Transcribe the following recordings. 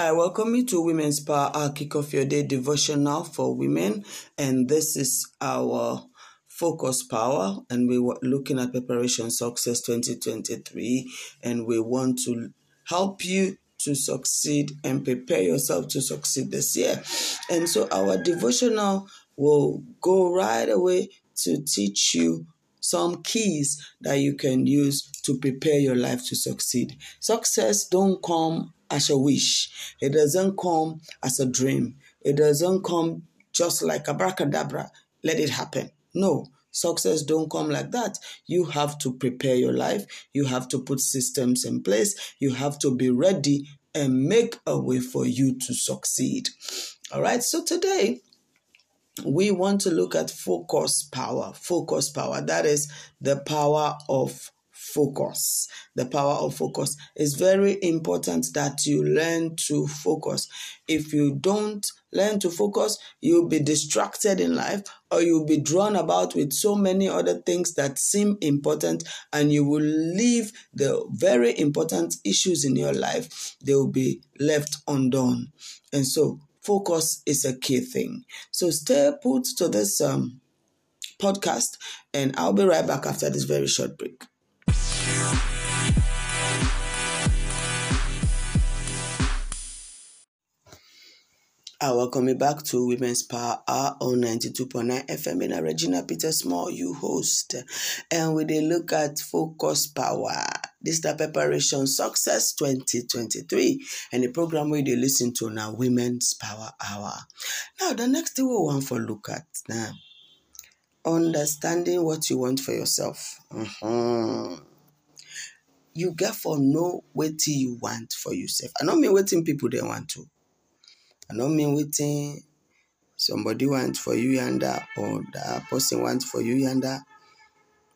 I welcome you to Women's Power, our kick off your day devotional for women. And this is our focus power. And we were looking at Preparation Success 2023. And we want to help you to succeed and prepare yourself to succeed this year. And so our devotional will go right away to teach you some keys that you can use to prepare your life to succeed. Success don't come as a wish. It doesn't come as a dream. It doesn't come just like abracadabra. Let it happen. No, success don't come like that. You have to prepare your life. You have to put systems in place. You have to be ready and make a way for you to succeed. All right. So today we want to look at focus power. Focus power. That is the power of focus. The power of focus is very important that you learn to focus. If you don't learn to focus, you'll be distracted in life or you'll be drawn about with so many other things that seem important and you will leave the very important issues in your life, they will be left undone. And so, focus is a key thing. So, stay put to this um, podcast and I'll be right back after this very short break. I welcome you back to Women's Power Hour on 92.9 FM in Regina Peter Small, you host. And we they look at Focus Power. This is the preparation success 2023. And the program we they listen to now, Women's Power Hour. Now, the next thing we want for look at now, understanding what you want for yourself. Mm-hmm. You get for know what you want for yourself. I don't mean waiting people they want to. I don't mean waiting somebody wants for you yonder or the person wants for you yonder.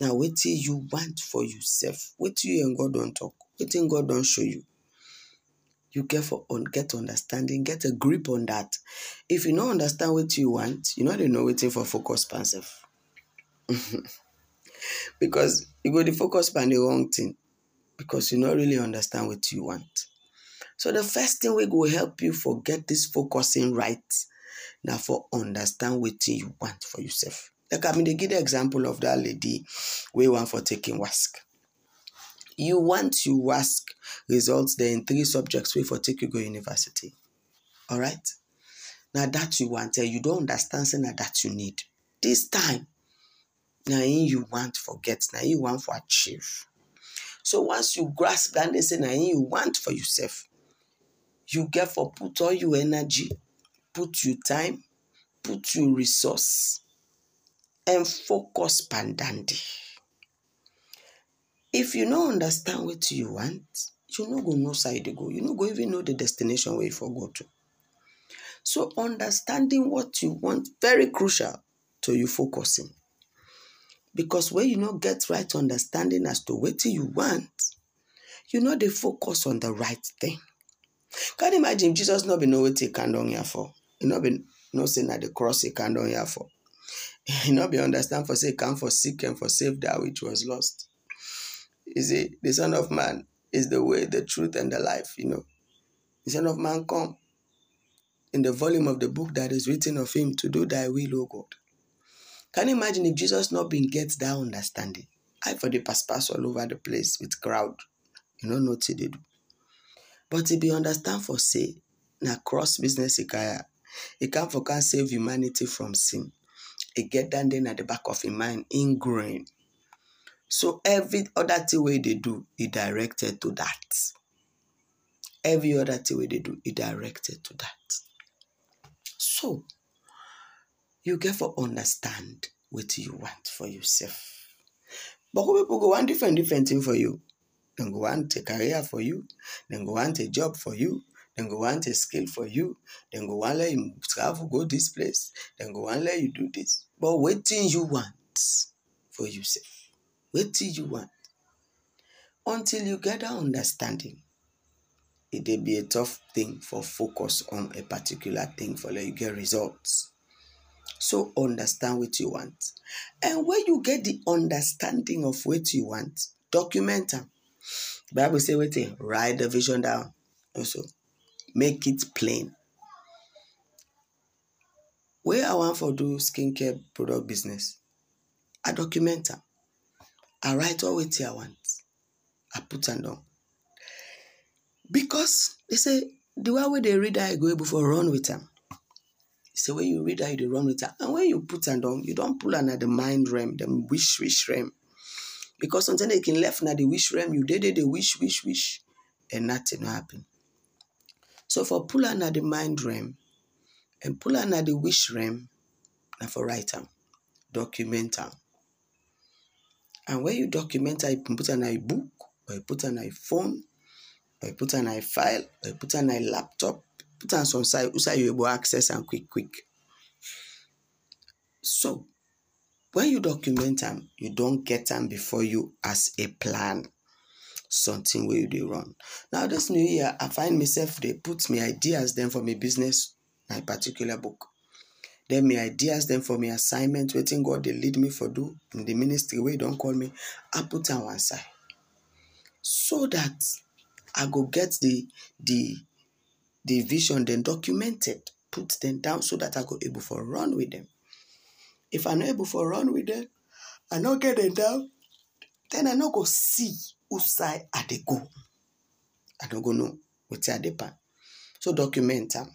Now till you want for yourself. Till you and God don't talk. Till God don't show you. You get for on get understanding, get a grip on that. If you don't understand what you want, you know they know waiting for focus passive. because you go to focus on the wrong thing because you don't really understand what you want. So the first thing we will help you forget this focusing right now for understand what you want for yourself. Like I mean, they give the example of that lady we want for taking WASC. You want you WASC results there in three subjects we for take you go university. All right. Now that you want, eh, you don't understand saying that you need. This time, now you want forget, now you want for achieve. So once you grasp that, say now you want for yourself you get for put all your energy, put your time, put your resource, and focus pandandi. If you don't understand what you want, you no go no side to go. You no go even know the destination where you for go to. So understanding what you want very crucial to you focusing. Because when you not get right understanding as to what you want, you know they focus on the right thing. Can you imagine Jesus not be know what he can down here for? He not be no saying at the cross he can down here for. He not be understand for say come for seek and for save that which was lost. You see, the Son of Man is the way, the truth, and the life, you know. The Son of Man come in the volume of the book that is written of him to do thy will, O God. Can you imagine if Jesus not been get that understanding? I for the pass pass all over the place with crowd. You know what they do. But he be understand for say, na cross business ikaya. He come for can save humanity from sin. He get down then at the back of his mind ingrained. So every other thing way they do, he directed to that. Every other thing way they do, he directed to that. So you get for understand what you want for yourself. But people go want different different thing for you. Then go want a career for you. Then go want a job for you. Then go want a skill for you. Then go want let you travel, go this place. Then go want let you do this. But waiting you want for yourself. Waiting you want. Until you get that understanding, it will be a tough thing for focus on a particular thing for let you get results. So understand what you want. And when you get the understanding of what you want, document them. Bible say waiting, write the vision down. Also, make it plain Where i want for do skincare product business i document am i write all wetin i want i put them down because they say the way dey read I go before run with say when you read am you run with am and when you put am down you don't pull na the mind realm the wish wish realm because sometimes they can left na the wish realm you did dey dey wish wish wish and nothing no happen. So for pull na the mind realm and pull na the wish realm na for write am document am. And when you document you put na your book or you put na your phone or you put na your file or you put na your laptop put am some side inside you able access and quick quick. So when you document am you don't get am before you as a plan something wey you dey run. Now this new year i find myself they put my ideas dem for my business my particular book. Then my ideas dem for my assignment waiting god they lead me for do in the ministry where don't call me i put on one side. So that i go get the the the vision dem documented put them down so that i go able for run with them. If i no able for run with them i no get dem down then i no go see who side i dey go. I no go know wetin i plan. So document them.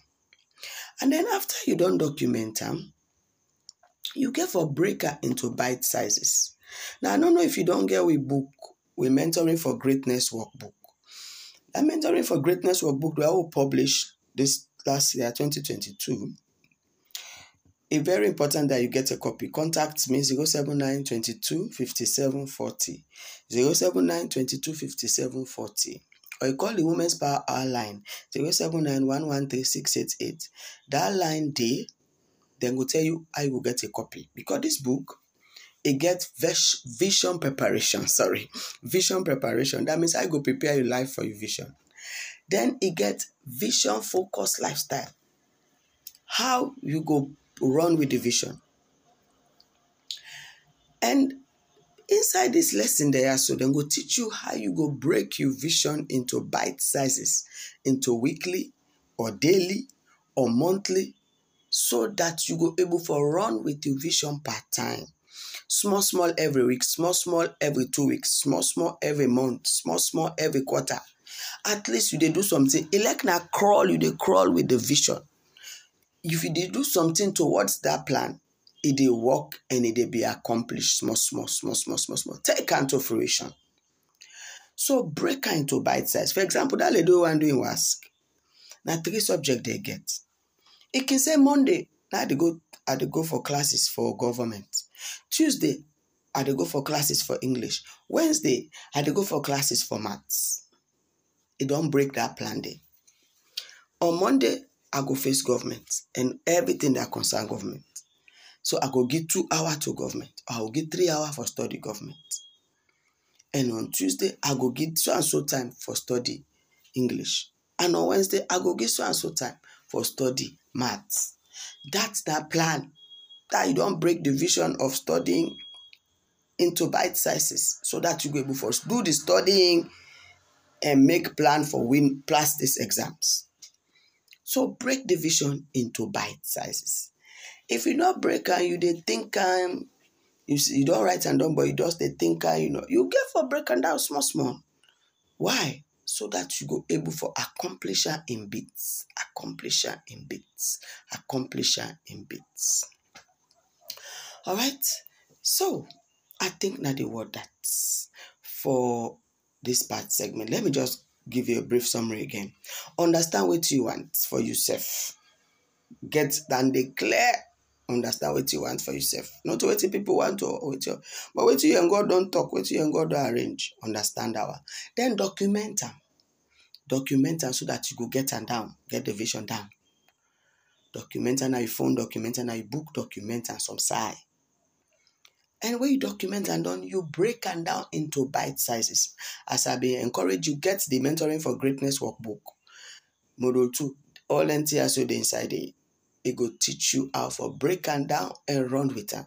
and then after you don document them, you get for breaker into bite sizes. Now i don't know if you don't get we book we mentoring for greatness workbook that mentoring for greatness workbook that I will publish this last year 2022 e very important that you get a copy. Contact me 079 22 57 40 079 22 57 40 or you call the women's power hour line 079 113 that line dey dem go tell you I will get a copy. Because this book e get ves- vision preparation sorry. Vision preparation that means I go prepare your life for your vision. Then it get vision focus lifestyle. How you go run with the vision. And inside this lesson there are so dem go teach you how you go break your vision into bite sizes into weekly or daily or monthly so that you go able for run with your vision part time small small every week small small every two weeks small small every month small small every quarter. At least you dey do something. E like na crawl you dey crawl with the vision. If you dey do something towards that plan e dey work and e dey be accomplished. Small small small small small small. Take am to fruition. So break am into bite size. For example that lady wey wan do im WASC na three subject dey get. E can say monday na i dey go i dey go for classes for government tuesday i dey go for classes for english. Wednesday i dey go for classes for maths. E don break that plan dey on monday i go face government and everything that concern government. So i go give two hour to government. I go give three hour for study government. And on tuesday i go give so and so time for study english. And on wednesday i go give so and so time for study maths. That's that plan that you don't break the vision of studying into bite sizes so that you go able for do the studying and make plan for win plus these exams. So break the vision into bite sizes. If you not break and you dey think am you see you don write am down but you just dey think am you know you get for break am down small small. Why? So that you go able for accomplish am in bits accomplish am in bits accomplish am in bits alright so i think na the word that for this part segment let me just give you a brief summary again. Understand what you want for yourself. Get and dey clear understand what you want for yourself. Not wetin people want or wetin but wetin you and god don't talk wetin you and god don arrange. Understand one then document am. Document am so that you go get am down get the vision down. Document am na your phone document na your book document am some side and when you document am done you break and down into bite sizes as i be encourage you get the mentoring for greatness workbook module two all ntrs wey dey inside there e go teach you how for break am down and run with am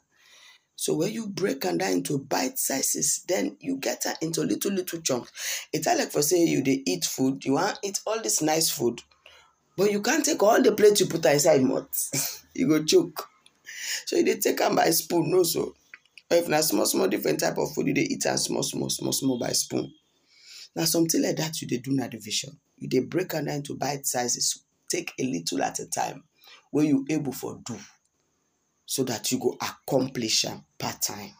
so when you break and down into bite sizes then you get am into little little chunks tell like for say you dey eat food you wan eat all this nice food But you can't take all the plate you put inside mouth. you go choke. So you dey take am by spoon, no so. Or if na small small different type of food, you dey eat am small small small small by spoon. Na something like that you dey do na division. You dey break am down into bite sizes. Take a little at a time wey you able for do so that you go accomplish am part time.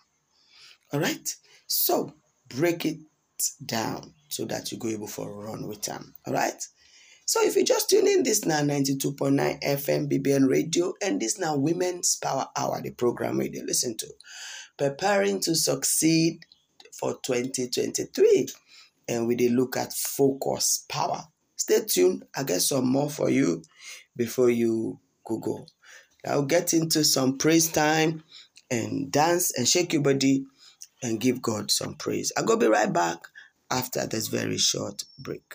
Alright? So break it down so that you go able for run with am. Alright? So if you just tune in, this now 92.9 FM BBN radio, and this now Women's Power Hour, the program where you listen to. Preparing to succeed for 2023. And we did look at focus power. Stay tuned. I get some more for you before you google I'll get into some praise time and dance and shake your body and give God some praise. I'll go be right back after this very short break.